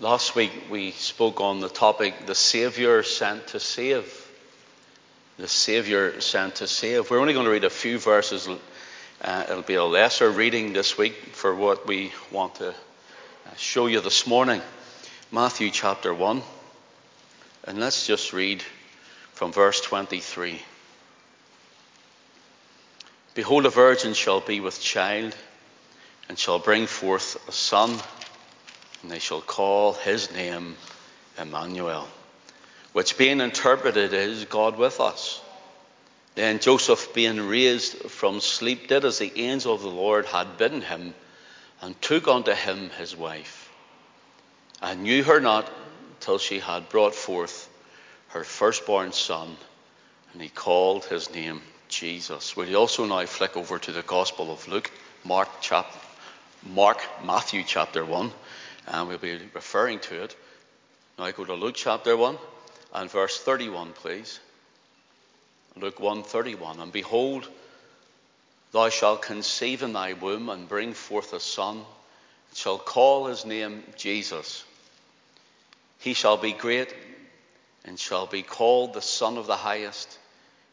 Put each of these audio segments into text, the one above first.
Last week we spoke on the topic the Saviour sent to save. The Saviour sent to save. We're only going to read a few verses. Uh, it'll be a lesser reading this week for what we want to uh, show you this morning. Matthew chapter 1. And let's just read from verse 23. Behold, a virgin shall be with child and shall bring forth a son and they shall call his name Emmanuel, which being interpreted is God with us. Then Joseph, being raised from sleep, did as the angel of the Lord had bidden him, and took unto him his wife, and knew her not till she had brought forth her firstborn son, and he called his name Jesus. Will you also now flick over to the Gospel of Luke, Mark, chap- Mark Matthew chapter 1 and we'll be referring to it. Now I go to Luke chapter 1 and verse 31, please. Luke 1:31 and behold thou shalt conceive in thy womb and bring forth a son. And shall call his name Jesus. He shall be great and shall be called the son of the highest.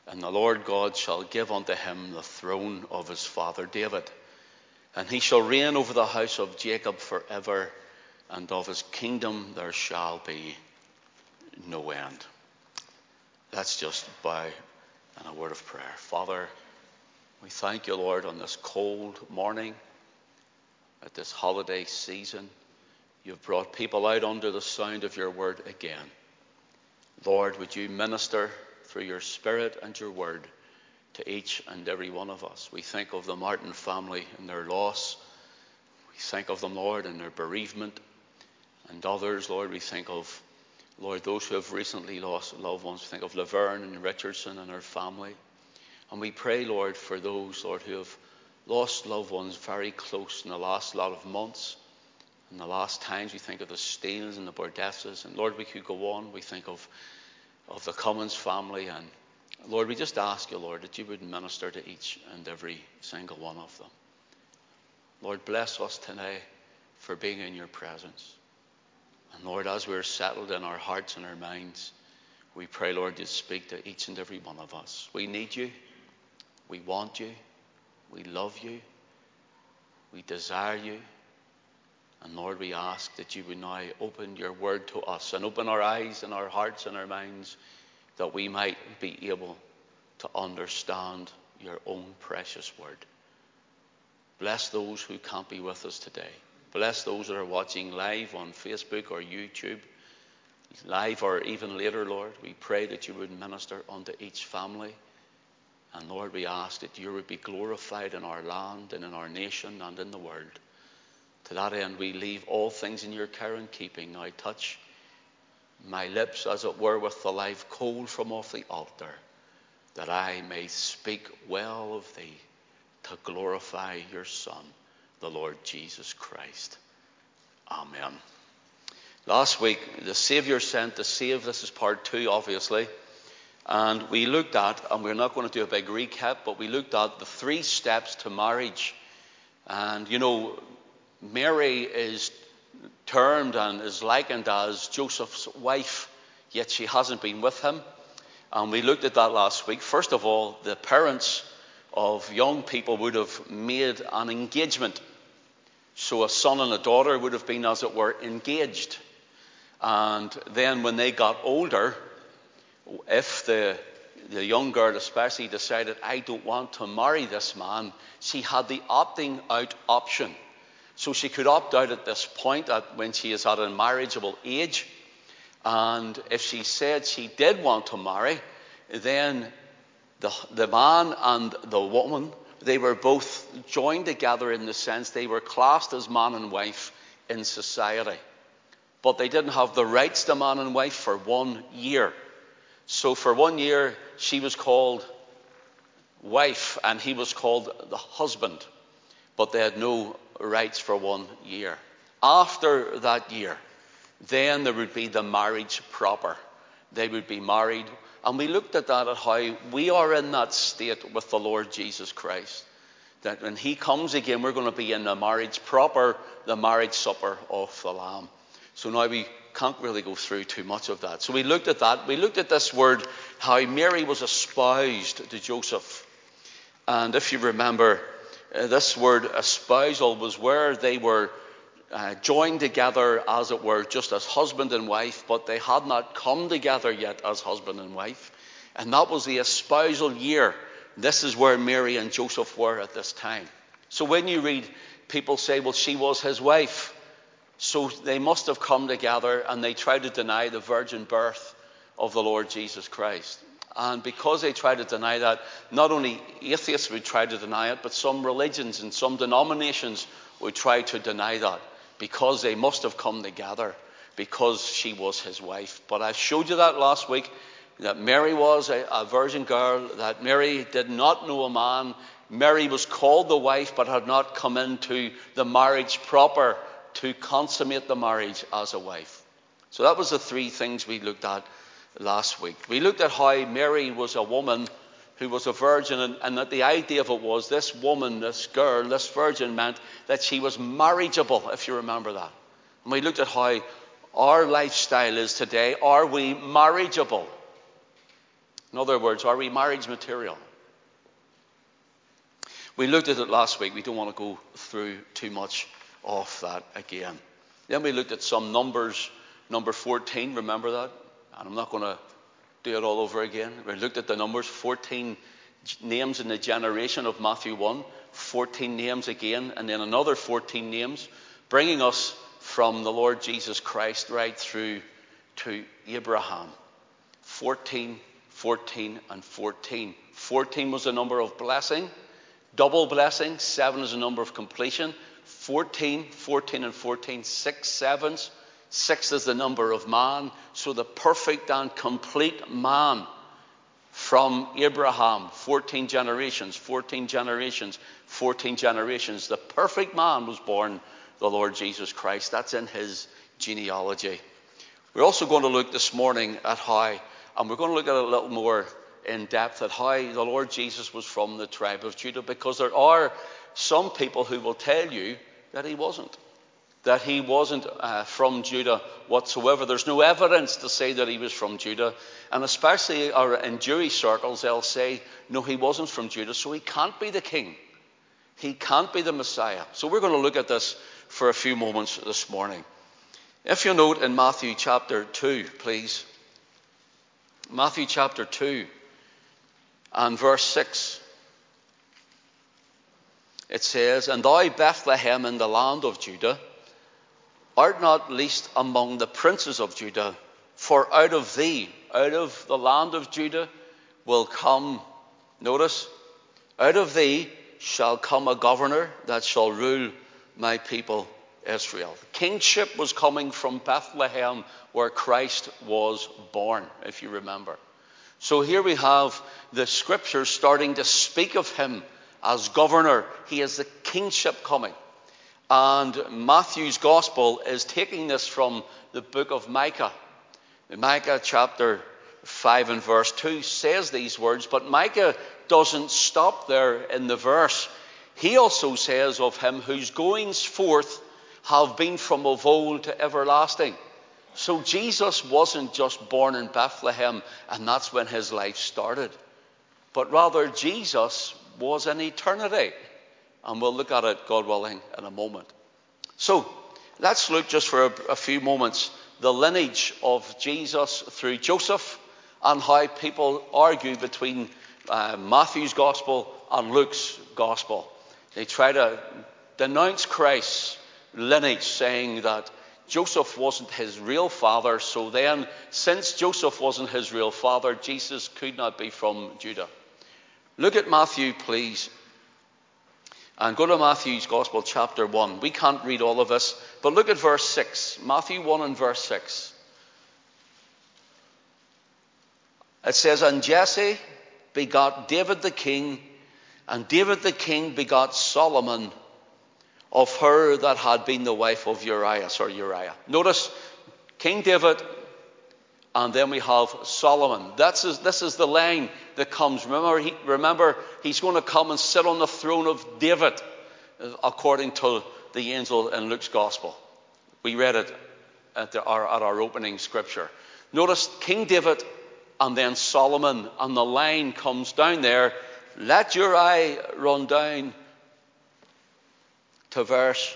And the Lord God shall give unto him the throne of his father David. And he shall reign over the house of Jacob forever and of his kingdom there shall be no end. Let's just by in a word of prayer. Father, we thank you, Lord, on this cold morning, at this holiday season. You've brought people out under the sound of your word again. Lord, would you minister through your spirit and your word to each and every one of us? We think of the Martin family and their loss. We think of them, Lord, and their bereavement and others, Lord, we think of, Lord, those who have recently lost loved ones. We think of Laverne and Richardson and her family. And we pray, Lord, for those, Lord, who have lost loved ones very close in the last lot of months. In the last times, we think of the Steels and the Bordesses. And Lord, we could go on. We think of, of the Cummins family. And Lord, we just ask you, Lord, that you would minister to each and every single one of them. Lord, bless us today for being in your presence. And Lord, as we're settled in our hearts and our minds, we pray, Lord, you speak to each and every one of us. We need you. We want you. We love you. We desire you. And Lord, we ask that you would now open your word to us and open our eyes and our hearts and our minds that we might be able to understand your own precious word. Bless those who can't be with us today. Bless those that are watching live on Facebook or YouTube, live or even later, Lord. We pray that you would minister unto each family. And Lord, we ask that you would be glorified in our land and in our nation and in the world. To that end, we leave all things in your care and keeping. Now touch my lips, as it were, with the live coal from off the altar, that I may speak well of thee to glorify your Son the Lord Jesus Christ. Amen. Last week, the Saviour sent to save. This is part two, obviously. And we looked at, and we're not going to do a big recap, but we looked at the three steps to marriage. And, you know, Mary is termed and is likened as Joseph's wife, yet she hasn't been with him. And we looked at that last week. First of all, the parents of young people would have made an engagement. So a son and a daughter would have been, as it were, engaged. And then when they got older, if the, the young girl especially decided, I don't want to marry this man, she had the opting out option. So she could opt out at this point at, when she is at a marriageable age. And if she said she did want to marry, then the, the man and the woman, they were both joined together in the sense they were classed as man and wife in society. But they didn't have the rights to man and wife for one year. So for one year, she was called wife and he was called the husband. But they had no rights for one year. After that year, then there would be the marriage proper. They would be married and we looked at that, at how we are in that state with the Lord Jesus Christ. That when He comes again, we're going to be in the marriage proper, the marriage supper of the Lamb. So now we can't really go through too much of that. So we looked at that. We looked at this word, how Mary was espoused to Joseph. And if you remember, uh, this word espousal was where they were uh, joined together, as it were, just as husband and wife, but they had not come together yet as husband and wife. And that was the espousal year. This is where Mary and Joseph were at this time. So when you read people say, well, she was his wife. So they must have come together and they try to deny the virgin birth of the Lord Jesus Christ. And because they try to deny that, not only atheists would try to deny it, but some religions and some denominations would try to deny that because they must have come together because she was his wife. But I showed you that last week that Mary was a, a virgin girl, that Mary did not know a man. Mary was called the wife but had not come into the marriage proper to consummate the marriage as a wife. So that was the three things we looked at last week. We looked at how Mary was a woman who was a virgin, and, and, that the idea of it was this woman, this girl, this virgin meant that she was marriageable, if you remember that. And we looked at how our lifestyle is today. Are we marriageable? In other words, are we marriage material? We looked at it last week. We don't want to go through too much of that again. Then we looked at some numbers. Number 14, remember that? And I'm not going to do it all over again. We looked at the numbers 14 names in the generation of Matthew 1, 14 names again, and then another 14 names, bringing us from the Lord Jesus Christ right through to Abraham. 14, 14, and 14. 14 was the number of blessing, double blessing. Seven is the number of completion. 14, 14, and 14, six sevens. Six is the number of man. So the perfect and complete man from Abraham, 14 generations, 14 generations, 14 generations. The perfect man was born, the Lord Jesus Christ. That's in his genealogy. We're also going to look this morning at how, and we're going to look at it a little more in depth, at how the Lord Jesus was from the tribe of Judah, because there are some people who will tell you that he wasn't that he wasn't uh, from Judah whatsoever. There's no evidence to say that he was from Judah. And especially in Jewish circles, they'll say, no, he wasn't from Judah, so he can't be the king. He can't be the Messiah. So we're going to look at this for a few moments this morning. If you note in Matthew chapter 2, please. Matthew chapter 2 and verse 6. It says, And thou, Bethlehem, in the land of Judah, art not least among the princes of Judah, for out of thee, out of the land of Judah, will come, notice, out of thee shall come a governor that shall rule my people Israel. Kingship was coming from Bethlehem, where Christ was born, if you remember. So here we have the scriptures starting to speak of him as governor. He has the kingship coming. And Matthew's gospel is taking this from the book of Micah. Micah chapter 5 and verse 2 says these words, but Micah doesn't stop there in the verse. He also says of him whose goings forth have been from of old to everlasting. So Jesus wasn't just born in Bethlehem and that's when his life started, but rather Jesus was in eternity. And we'll look at it, God willing, in a moment. So, let's look just for a, a few moments the lineage of Jesus through Joseph and how people argue between uh, Matthew's gospel and Luke's gospel. They try to denounce Christ's lineage, saying that Joseph wasn't his real father, so then, since Joseph wasn't his real father, Jesus could not be from Judah. Look at Matthew, please, and go to Matthew's Gospel, chapter 1. We can't read all of this, but look at verse 6. Matthew 1 and verse 6. It says, And Jesse begot David the king, and David the king begot Solomon of her that had been the wife of Urias, or Uriah. Notice King David, and then we have Solomon. That's this is the line that comes. Remember, he, remember, he's going to come and sit on the throne of David, uh, according to the angel in Luke's gospel. We read it at, the, our, at our opening scripture. Notice King David and then Solomon, and the line comes down there. Let your eye run down to verse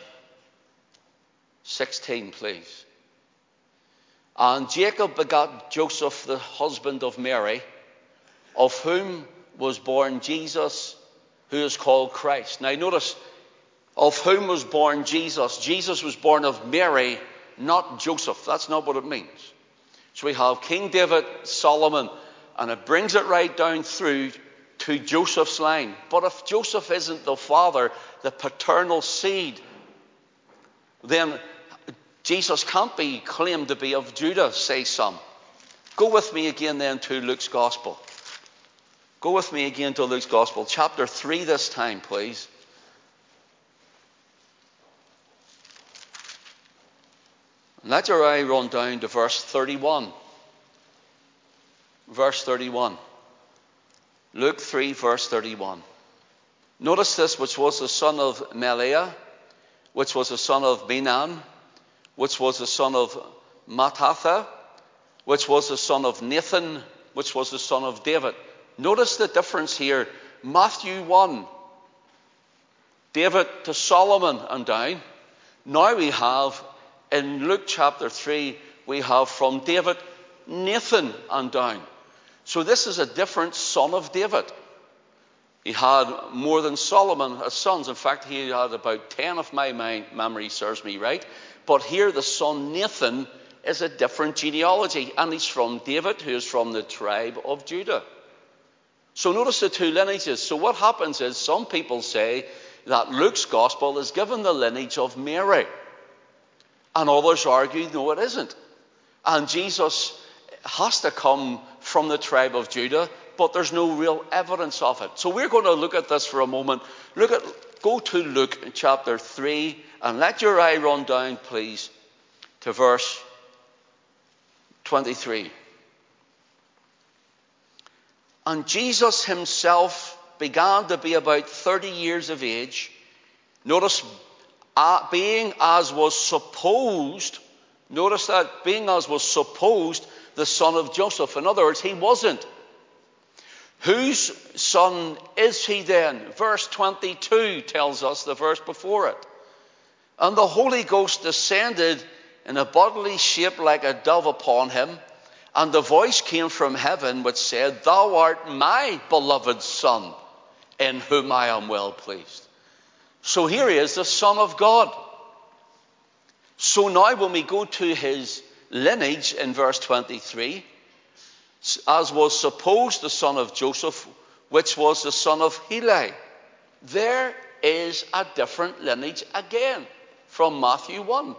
16, please. And Jacob begot Joseph, the husband of Mary, of whom was born Jesus, who is called Christ. Now, notice, of whom was born Jesus. Jesus was born of Mary, not Joseph. That's not what it means. So we have King David, Solomon, and it brings it right down through to Joseph's line. But if Joseph isn't the father, the paternal seed, then Jesus can't be claimed to be of Judah, say some. Go with me again then to Luke's Gospel. Go with me again to Luke's Gospel, chapter 3 this time, please. Let your eye run down to verse 31. Verse 31. Luke 3, verse 31. Notice this, which was the son of Melea, which was the son of Menan, which was the son of Mattatha, which was the son of Nathan, which was the son of David. Notice the difference here. Matthew 1, David to Solomon and down. Now we have in Luke chapter 3, we have from David Nathan and down. So this is a different son of David. He had more than Solomon as sons. In fact, he had about 10 if my memory serves me right. But here the son Nathan is a different genealogy, and he's from David, who is from the tribe of Judah. So notice the two lineages. So what happens is some people say that Luke's gospel is given the lineage of Mary. And others argue, no, it isn't. And Jesus has to come from the tribe of Judah, but there's no real evidence of it. So we're going to look at this for a moment. Look at go to Luke chapter 3 and let your eye run down, please, to verse 23. And Jesus himself began to be about 30 years of age. Notice, uh, being as was supposed, notice that, being as was supposed, the son of Joseph. In other words, he wasn't. Whose son is he then? Verse 22 tells us the verse before it. And the Holy Ghost descended in a bodily shape like a dove upon him, and the voice came from heaven which said, Thou art my beloved Son, in whom I am well pleased. So here he is, the Son of God. So now, when we go to his lineage in verse 23, as was supposed the son of Joseph, which was the son of Heli. There is a different lineage again from Matthew 1.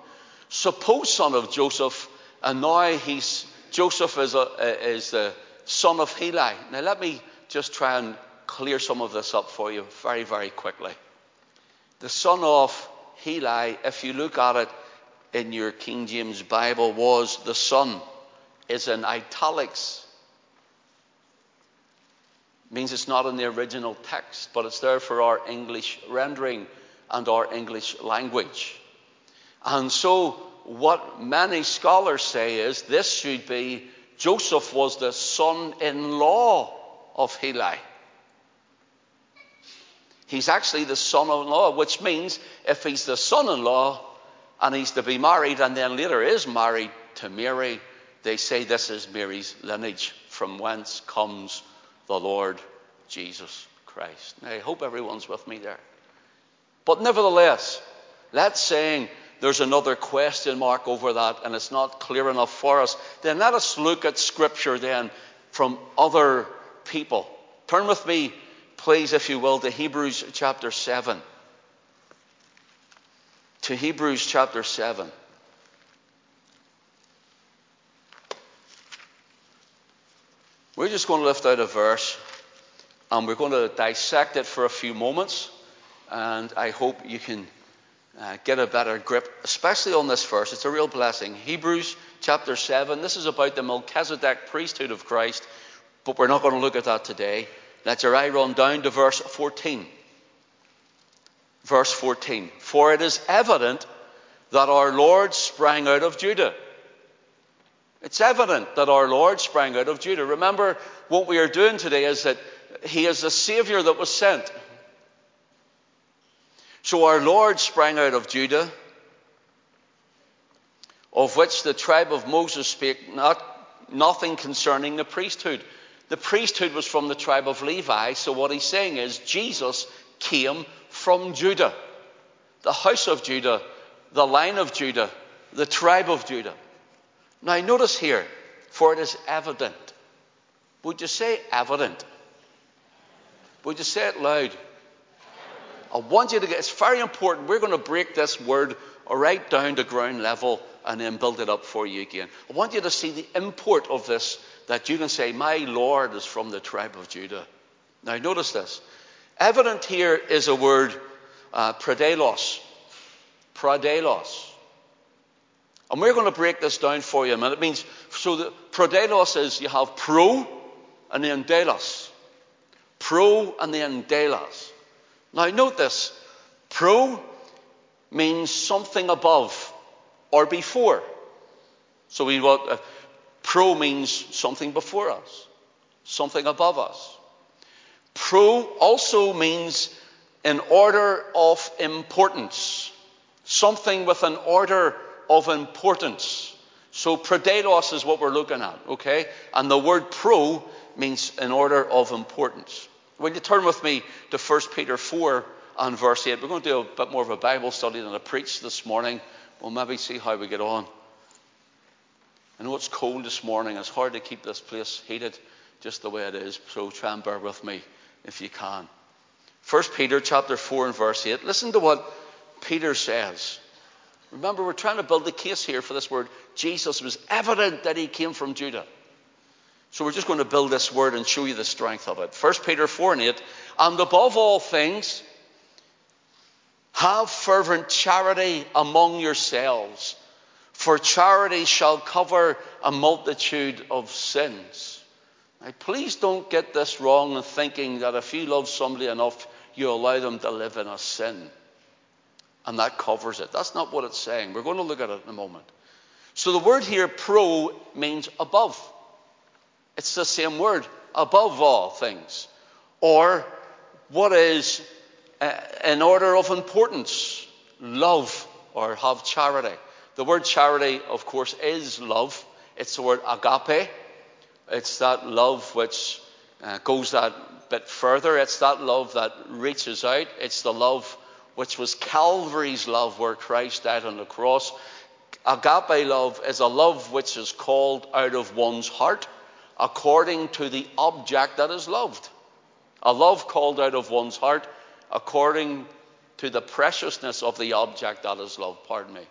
Supposed son of Joseph, and now he's Joseph is, a, uh, is the son of Heli. Now let me just try and clear some of this up for you very, very quickly. The son of Heli, if you look at it in your King James Bible, was the son, is in italics means it's not in the original text, but it's there for our English rendering and our English language. And so, what many scholars say is this should be Joseph was the son in law of Heli. He's actually the son in law, which means if he's the son in law and he's to be married and then later is married to Mary, they say this is Mary's lineage from whence comes the Lord Jesus Christ. Now, I hope everyone's with me there. But nevertheless, let's saying there's another question mark over that and it's not clear enough for us, then let us look at Scripture then from other people. Turn with me, please, if you will, to Hebrews chapter 7. To Hebrews chapter 7. We're just going to lift out a verse and we're going to dissect it for a few moments. And I hope you can uh, get a better grip, especially on this verse. It's a real blessing. Hebrews chapter 7. This is about the Melchizedek priesthood of Christ, but we're not going to look at that today. Let your eye run down to verse 14. Verse 14. For it is evident that our Lord sprang out of Judah It's evident that our Lord sprang out of Judah. Remember, what we are doing today is that He is a Savior that was sent. So our Lord sprang out of Judah, of which the tribe of Moses spake not, nothing concerning the priesthood. The priesthood was from the tribe of Levi, so what he's saying is Jesus came from Judah, the house of Judah, the line of Judah, the tribe of Judah. Now, notice here, for it is evident. Would you say evident? Would you say it loud? I want you to get, it's very important. We're going to break this word right down to ground level and then build it up for you again. I want you to see the import of this that you can say, My Lord is from the tribe of Judah. Now, notice this. Evident here is a word, uh, prodelos. Prodelos. And we're going to break this down for you. And it means, so the prodelos is you have pro and then delos. Pro and then delos. Now note this. Pro means something above or before. So we what uh, pro means something before us, something above us. Pro also means an order of importance, something with an order of importance. So prodelos is what we're looking at, okay? And the word pro means an order of importance. Will you turn with me to 1 Peter 4 and verse 8? We're going to do a bit more of a Bible study than I preached this morning. We'll maybe see how we get on. I know it's cold this morning. It's hard to keep this place heated just the way it is. So try and bear with me if you can. 1 Peter chapter 4 and verse 8. Listen to what Peter says. Remember, we're trying to build the case here for this word. Jesus was evident that he came from Judah. So we're just going to build this word and show you the strength of it. 1 Peter 4 and 8. And above all things, have fervent charity among yourselves, for charity shall cover a multitude of sins. Now, please don't get this wrong in thinking that if you love somebody enough, you allow them to live in a sin and that covers it. That's not what it's saying. We're going to look at it in a moment. So the word here, pro, means above. It's the same word, above all things. Or what is uh, in order of importance, love or have charity. The word charity, of course, is love. It's the word agape. It's that love which uh, goes that bit further. It's that love that reaches out. It's the love which was Calvary's love where Christ died on the cross. Agape love is a love which is called out of one's heart according to the object that is loved. A love called out of one's heart according to the preciousness of the object that is loved. Pardon me.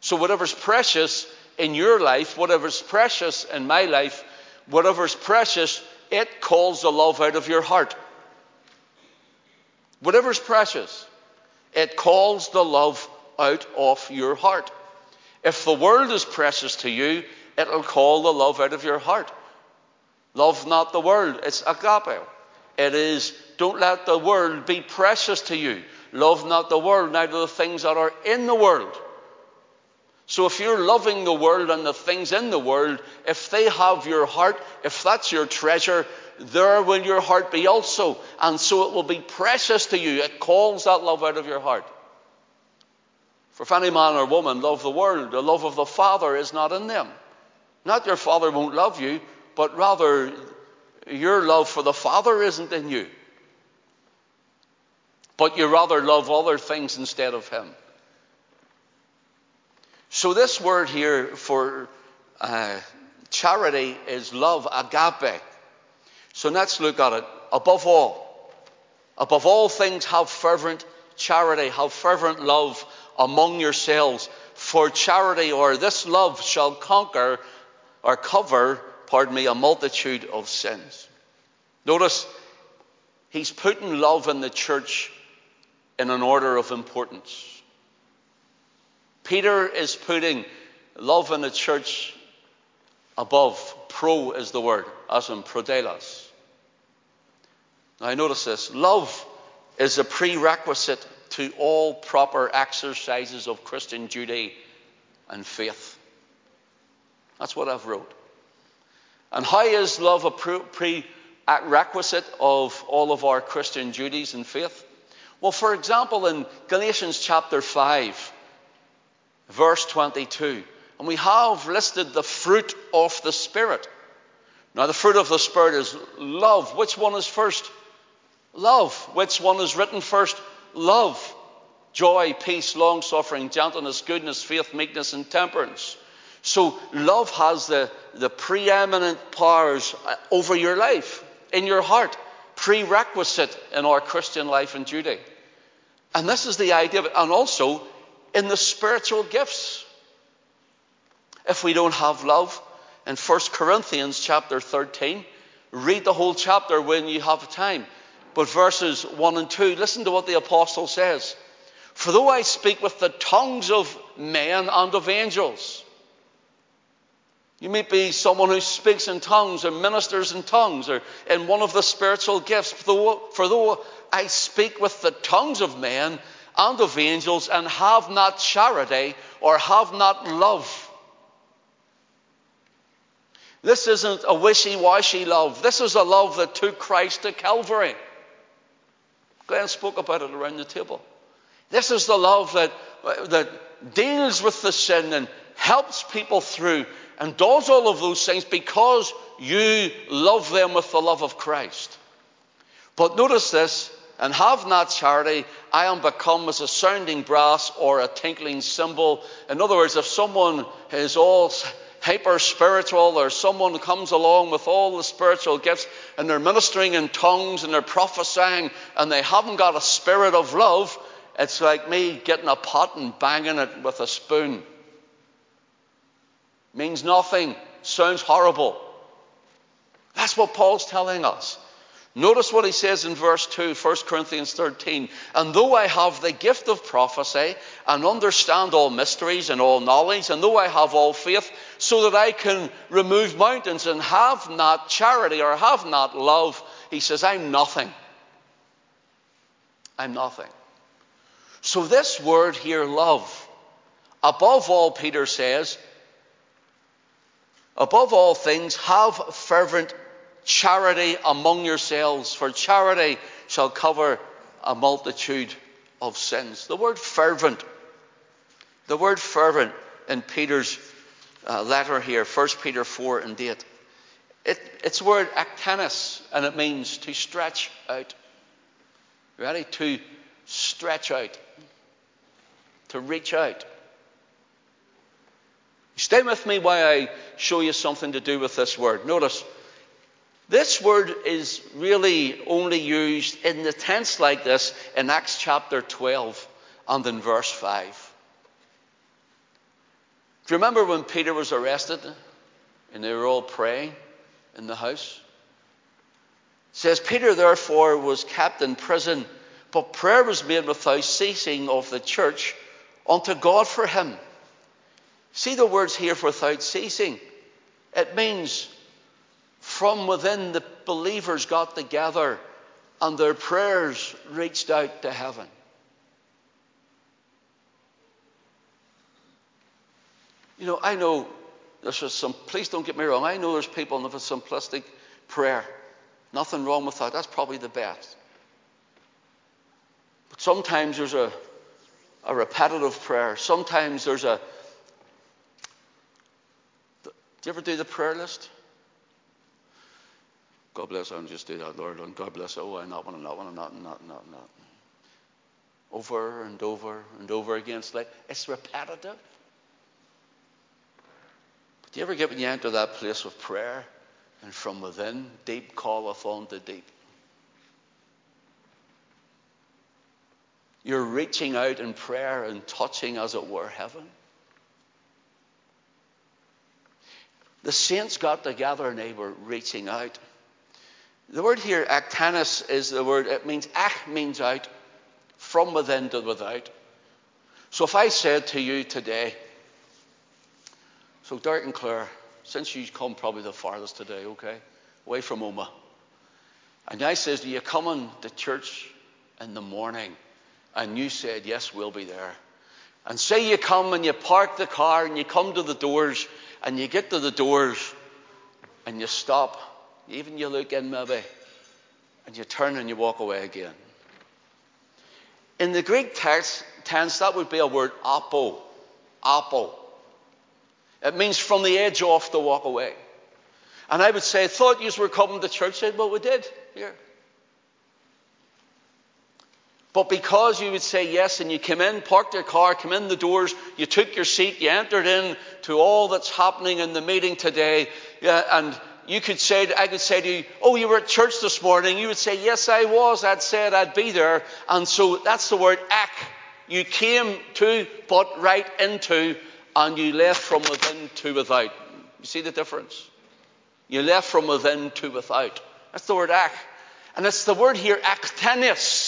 So, whatever's precious in your life, whatever's precious in my life, whatever's precious, it calls the love out of your heart. Whatever's precious. It calls the love out of your heart. If the world is precious to you, it'll call the love out of your heart. Love not the world, it's agape. It is, don't let the world be precious to you. Love not the world, neither the things that are in the world. So if you're loving the world and the things in the world, if they have your heart, if that's your treasure, there will your heart be also. And so it will be precious to you. It calls that love out of your heart. For if any man or woman love the world, the love of the Father is not in them. Not your Father won't love you, but rather your love for the Father isn't in you. But you rather love other things instead of Him. So, this word here for uh, charity is love, agape. So let's look at it. Above all, above all things, have fervent charity, have fervent love among yourselves. For charity or this love shall conquer or cover, pardon me, a multitude of sins. Notice he's putting love in the church in an order of importance. Peter is putting love in the church above. Pro is the word, as in prodelos. Now, notice this love is a prerequisite to all proper exercises of Christian duty and faith. That's what I've wrote. And how is love a prerequisite of all of our Christian duties and faith? Well, for example, in Galatians chapter 5, verse 22, and we have listed the fruit of the Spirit. Now, the fruit of the Spirit is love. Which one is first? Love. Which one is written first? Love. Joy, peace, long suffering, gentleness, goodness, faith, meekness, and temperance. So, love has the, the preeminent powers uh, over your life, in your heart, prerequisite in our Christian life and duty. And this is the idea of it, and also in the spiritual gifts. If we don't have love, in 1 Corinthians chapter 13, read the whole chapter when you have time. But verses 1 and 2, listen to what the apostle says. For though I speak with the tongues of men and of angels, you may be someone who speaks in tongues or ministers in tongues or in one of the spiritual gifts. For though, I speak with the tongues of men and of angels and have not charity or have not love, this isn't a wishy washy love. This is a love that took Christ to Calvary. Glenn spoke about it around the table. This is the love that, that deals with the sin and helps people through and does all of those things because you love them with the love of Christ. But notice this and have not charity, I am become as a sounding brass or a tinkling cymbal. In other words, if someone is all hyper spiritual or someone comes along with all the spiritual gifts and they're ministering in tongues and they're prophesying and they haven't got a spirit of love, it's like me getting a pot and banging it with a spoon. Means nothing. Sounds horrible. That's what Paul's telling us. Notice what he says in verse 2, 1 Corinthians 13. And though I have the gift of prophecy and understand all mysteries and all knowledge, and though I have all faith, so that I can remove mountains and have not charity or have not love, he says, I'm nothing. I'm nothing. So, this word here, love, above all, Peter says, above all things, have fervent charity among yourselves, for charity shall cover a multitude of sins. The word fervent, the word fervent in Peter's uh, letter here, 1 Peter 4 and 8, it, it's the word ektenis, and it means to stretch out. Ready? To stretch out, to reach out. Stay with me while I show you something to do with this word. Notice, this word is really only used in the tense like this in Acts chapter 12 and in verse 5. Do you remember when Peter was arrested and they were all praying in the house? It says, Peter therefore was kept in prison, but prayer was made without ceasing of the church unto God for him. See the words here for without ceasing. It means from within the believers got together and their prayers reached out to heaven. You know, I know there's a some, please don't get me wrong, I know there's people with a simplistic prayer. Nothing wrong with that. That's probably the best. But sometimes there's a, a repetitive prayer. Sometimes there's a. Do you ever do the prayer list? God bless, I'll just do that, Lord. And God bless, oh, I'm not one, I'm not one, I'm not, not, not, not. Over and over and over again. It's like, it's repetitive. But do you ever get when you enter that place of prayer and from within, deep calleth on to deep? You're reaching out in prayer and touching, as it were, heaven. The saints got together and they were reaching out. The word here, ektenis, is the word, it means, ach means out, from within to without. So if I said to you today, so Derek and Claire, since you've come probably the farthest today, okay, away from Omagh, and I says, do you coming to church in the morning? And you said, yes, we'll be there. And say you come and you park the car and you come to the doors and you get to the doors and you stop. Even you look in maybe, and you turn and you walk away again. In the Greek text, tense, that would be a word apo. Apo. It means from the edge off to walk away. And I would say, thought you were coming to church. I said, well, we did. Here. But because you would say yes and you came in, parked your car, came in the doors, you took your seat, you entered in to all that's happening in the meeting today, yeah, and you could say, I could say to you, oh, you were at church this morning. You would say, yes, I was. I'd said I'd be there. And so that's the word ek. You came to, but right into, and you left from within to without. You see the difference? You left from within to without. That's the word ek. And it's the word here, ektenis.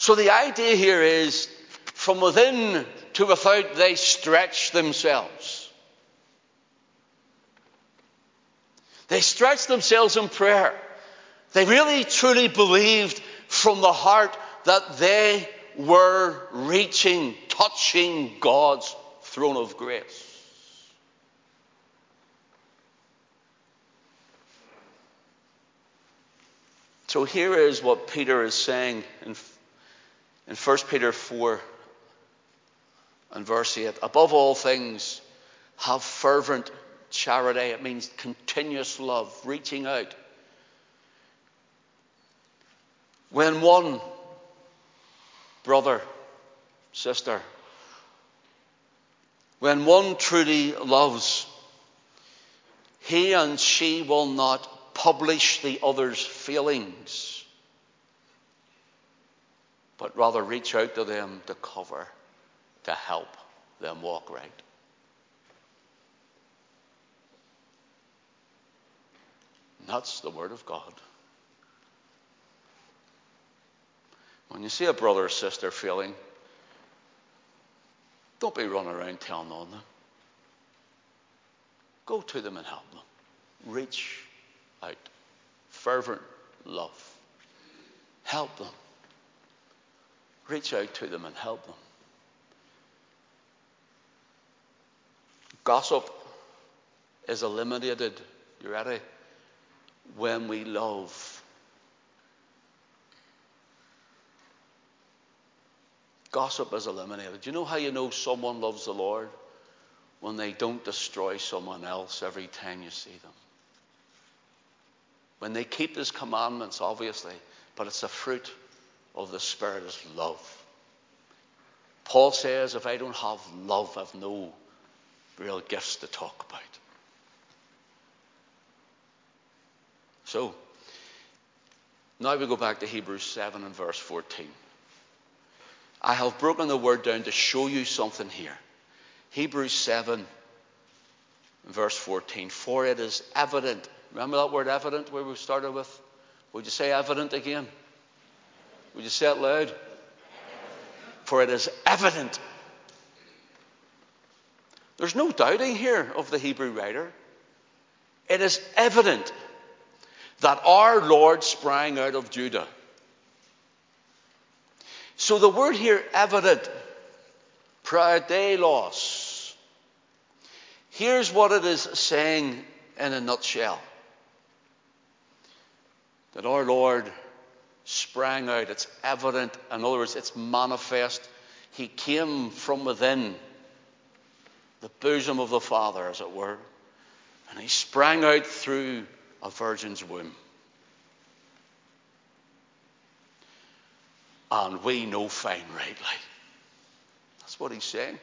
So the idea here is from within to without, they stretch themselves. They stretch themselves in prayer. They really truly believed from the heart that they were reaching, touching God's throne of grace. So here is what Peter is saying in, in 1 Peter 4 and verse 8. Above all things, have fervent charity. It means continuous love, reaching out. When one brother, sister, when one truly loves, he and she will not publish the other's feelings, but rather reach out to them to cover, to help them walk right. That's the Word of God. When you see a brother or sister feeling, don't be running around telling on them. Go to them and help them. Reach out. Fervent love. Help them. Reach out to them and help them. Gossip is eliminated. You ready? when we love. Gossip is eliminated. Do you know how you know someone loves the Lord? When they don't destroy someone else every time you see them. When they keep his commandments, obviously, but it's a fruit of the Spirit is love. Paul says, if I don't have love, I've no real gifts to talk about. So, now we go back to Hebrews 7 and verse 14. I have broken the word down to show you something here. Hebrews 7 verse 14. For it is evident. Remember that word evident where we started with? Would you say evident again? Would you say it loud? For it is evident. There's no doubting here of the Hebrew writer. It is evident that our Lord sprang out of Judah. So the word here, evident, prodelos. Here's what it is saying in a nutshell. That our Lord sprang out. It's evident. In other words, it's manifest. He came from within the bosom of the Father, as it were. And he sprang out through a virgin's womb. And we know fine rightly. That's what he's saying.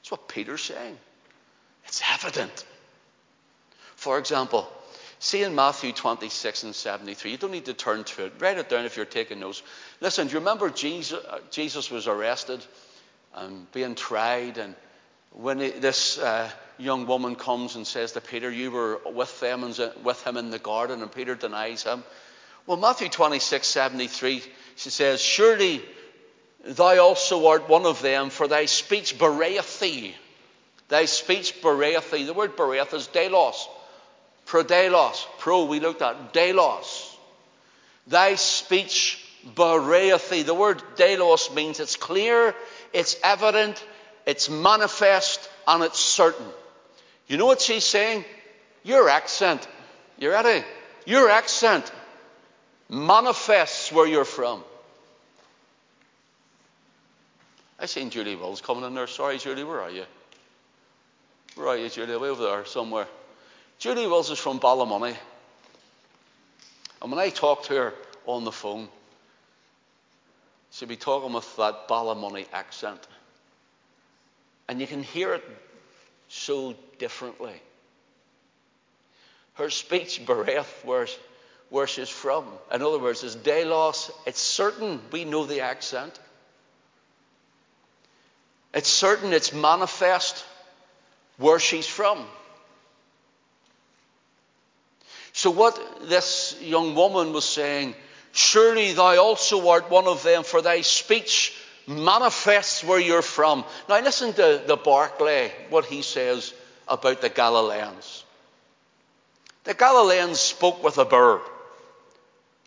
That's what Peter's saying. It's evident. For example, see in Matthew 26 and 73, you don't need to turn to it. Write it down if you're taking notes. Listen, do you remember Jesus, uh, Jesus was arrested and being tried and when he, this uh, young woman comes and says to Peter, You were with them and with him in the garden, and Peter denies him. Well, Matthew 26, 73, she says, Surely thou also art one of them, for thy speech bewrayeth thee. Thy speech bewrayeth thee. The word bewrayeth is delos. Prodelos. Pro, we looked at. Delos. Thy speech bewrayeth thee. The word delos means it's clear, it's evident, it's manifest, and it's certain. You know what she's saying? Your accent. You ready? Your accent manifests where you're from. I seen Julie Wells coming in there. Sorry, Julie, where are you? Where are you, Julie? Way over there somewhere. Julie Wills is from Ballymoney. And when I talked to her on the phone, she'd be talking with that Ballymoney accent. And you can hear it so differently. Her speech bewrayeth where, where she's from. In other words, it's Delos. It's certain we know the accent. It's certain it's manifest where she's from. So, what this young woman was saying, surely thou also art one of them, for thy speech manifests where you're from. Now, listen to the Barclay, what he says about the Galileans. The Galileans spoke with a burr.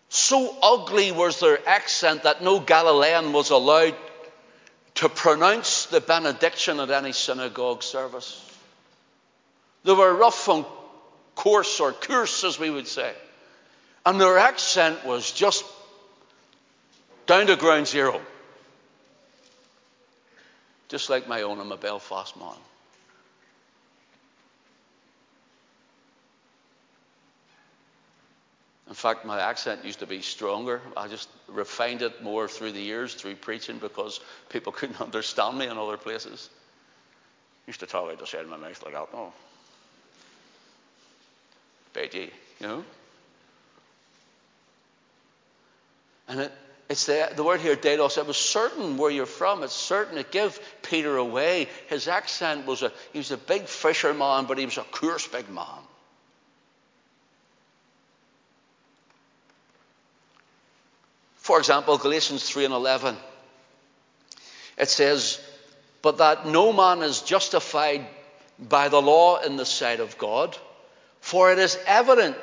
So ugly was their accent that no Galilean was allowed to pronounce the benediction at any synagogue service. They were rough and coarse, or coarse as we would say. And their accent was just down to ground zero. Just like my own, I'm a Belfast man. In fact, my accent used to be stronger. I just refined it more through the years, through preaching, because people couldn't understand me in other places. Used to talk the side of my mouth like that. Oh, Beatty, you know? And it, it's the, the word here, Delos, it was certain where you're from. It's certain. It gave Peter away. His accent was a, he was a big fisherman, but he was a coarse big man. For example, Galatians 3 and 11. It says, But that no man is justified by the law in the sight of God, for it is evident,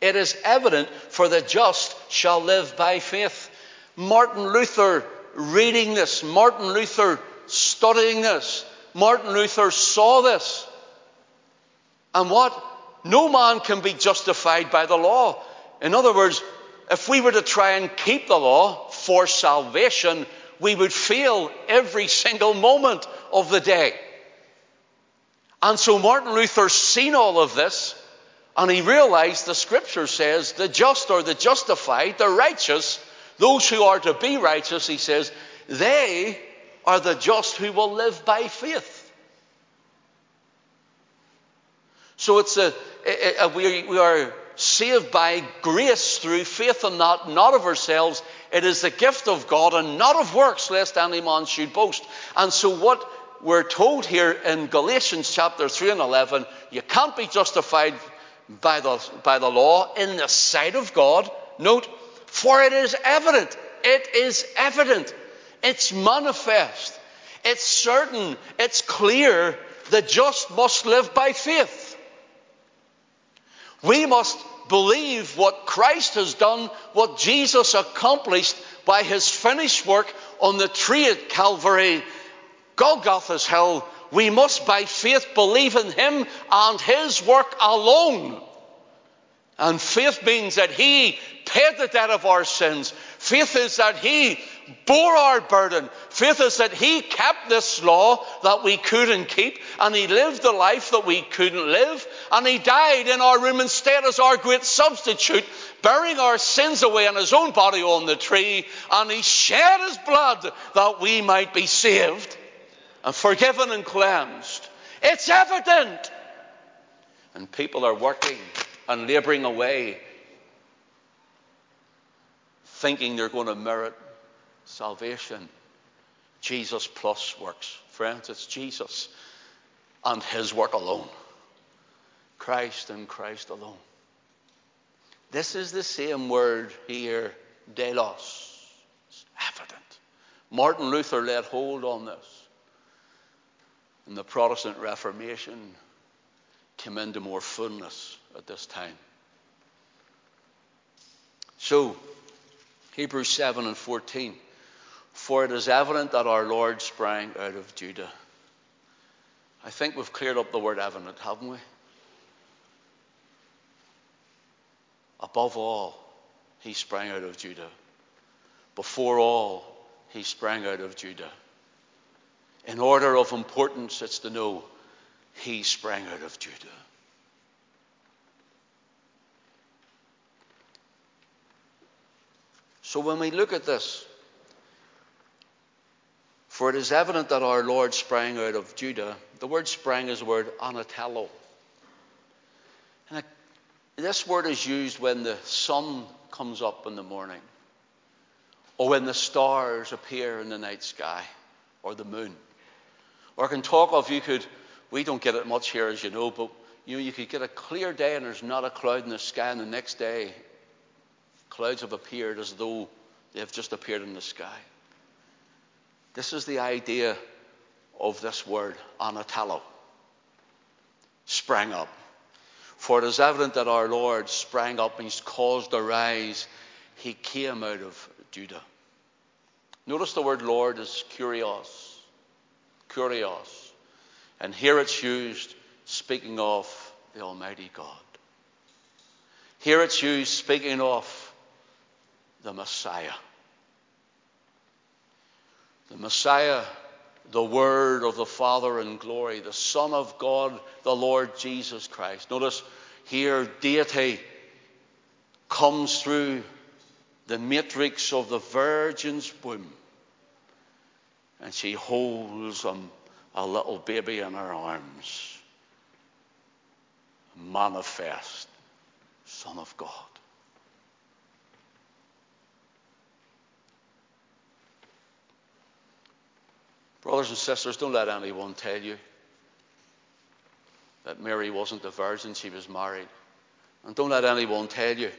it is evident, for the just shall live by faith. Martin Luther reading this, Martin Luther studying this, Martin Luther saw this. And what? No man can be justified by the law. In other words, if we were to try and keep the law for salvation, we would fail every single moment of the day. And so Martin Luther seen all of this, and he realized the scripture says the just or the justified, the righteous, those who are to be righteous, he says, they are the just who will live by faith. So it's a, a, a we, we are saved by grace through faith and not, not of ourselves. It is the gift of God and not of works, lest any man should boast. And so, what we're told here in Galatians chapter 3 and 11, you can't be justified by the, by the law in the sight of God. Note, for it is evident. It is evident. It's manifest. It's certain. It's clear. The just must live by faith. We must believe what Christ has done, what Jesus accomplished by his finished work on the tree at Calvary, Golgotha's hill. We must, by faith, believe in him and his work alone. And faith means that he paid the debt of our sins. Faith is that he bore our burden. Faith is that He kept this law that we couldn't keep, and He lived the life that we couldn't live, and He died in our room instead as our great substitute, bearing our sins away in His own body on the tree, and He shed His blood that we might be saved and forgiven and cleansed. It's evident. And people are working and laboring away, thinking they're going to merit salvation. Jesus plus works. Friends, it's Jesus and his work alone. Christ and Christ alone. This is the same word here, delos. It's evident. Martin Luther laid hold on this. And the Protestant Reformation came into more fullness at this time. So, Hebrews 7 and 14. For it is evident that our Lord sprang out of Judah. I think we've cleared up the word evident, haven't we? Above all, he sprang out of Judah. Before all, he sprang out of Judah. In order of importance, it's to know he sprang out of Judah. So when we look at this, for it is evident that our Lord sprang out of Judah, the word sprang is the word anatello. And this word is used when the sun comes up in the morning, or when the stars appear in the night sky, or the moon. Or I can talk of you could, we don't get it much here as you know, but you know, you could get a clear day and there's not a cloud in the sky, and the next day clouds have appeared as though they have just appeared in the sky. This is the idea of this word, anatello. Sprang up. For it is evident that our Lord sprang up and caused a rise. He came out of Judah. Notice the word Lord is kurios. Kurios. And here it's used speaking of the Almighty God. Here it's used speaking of the Messiah. The Messiah the Word of the Father in glory, the Son of God, the Lord Jesus Christ. Notice here, deity comes through the matrix of the Virgin's womb, and she holds a, a little baby in her arms. Manifest Son of God. Brothers and sisters, don't let anyone tell you that Mary wasn't a virgin, she was married. And don't let anyone tell you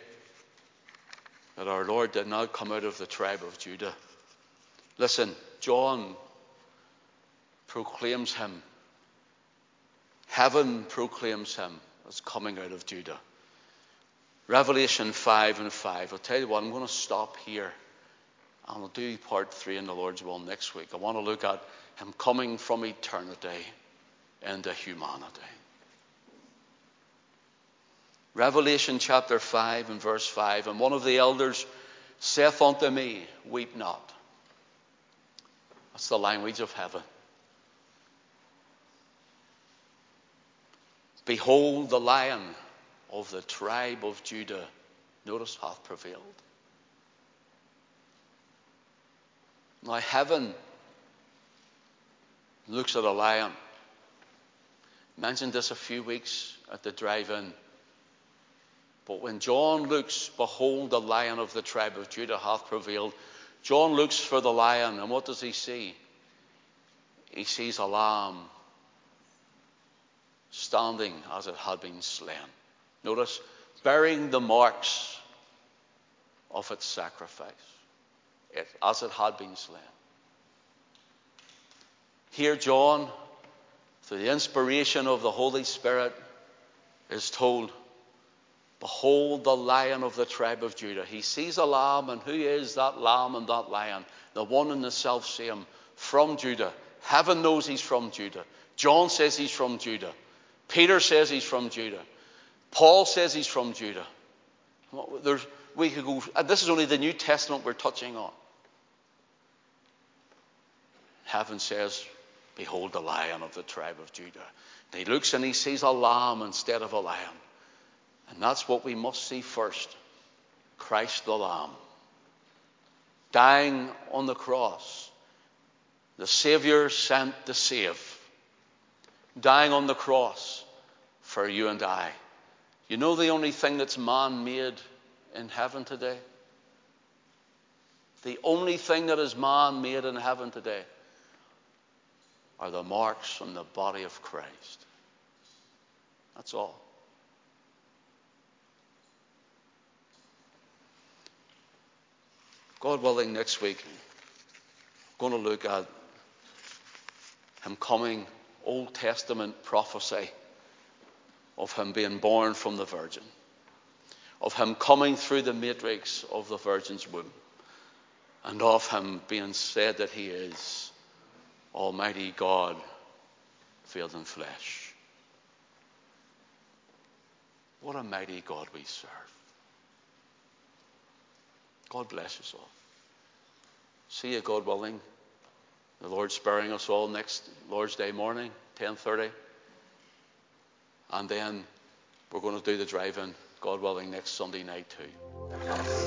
that our Lord did not come out of the tribe of Judah. Listen, John proclaims him, heaven proclaims him as coming out of Judah. Revelation 5 and 5. I'll tell you what, I'm going to stop here. And we'll do part three in the Lord's will next week. I want to look at him coming from eternity into humanity. Revelation chapter 5 and verse 5 And one of the elders saith unto me, Weep not. That's the language of heaven. Behold, the lion of the tribe of Judah, notice, hath prevailed. Now, heaven looks at a lion. Mentioned this a few weeks at the drive in. But when John looks, behold, the lion of the tribe of Judah hath prevailed. John looks for the lion, and what does he see? He sees a lamb standing as it had been slain. Notice, bearing the marks of its sacrifice, it, as it had been slain. Here, John, through the inspiration of the Holy Spirit, is told, Behold the lion of the tribe of Judah. He sees a lamb, and who is that lamb and that lion? The one and the self same from Judah. Heaven knows he's from Judah. John says he's from Judah. Peter says he's from Judah. Paul says he's from Judah. There's, we could go, uh, this is only the New Testament we're touching on. Heaven says Behold the lion of the tribe of Judah. And he looks and he sees a lamb instead of a lion. And that's what we must see first Christ the Lamb. Dying on the cross. The Savior sent to save. Dying on the cross for you and I. You know the only thing that's man made in heaven today? The only thing that is man made in heaven today are the marks on the body of Christ. That's all. God willing, next week, going to look at Him coming, Old Testament prophecy of Him being born from the Virgin, of Him coming through the matrix of the Virgin's womb and of him being said that he is Almighty God veiled in flesh. What a mighty God we serve. God bless us all. See you, God willing. The Lord sparing us all next Lord's Day morning, 10.30. And then we're going to do the drive-in, God willing, next Sunday night too.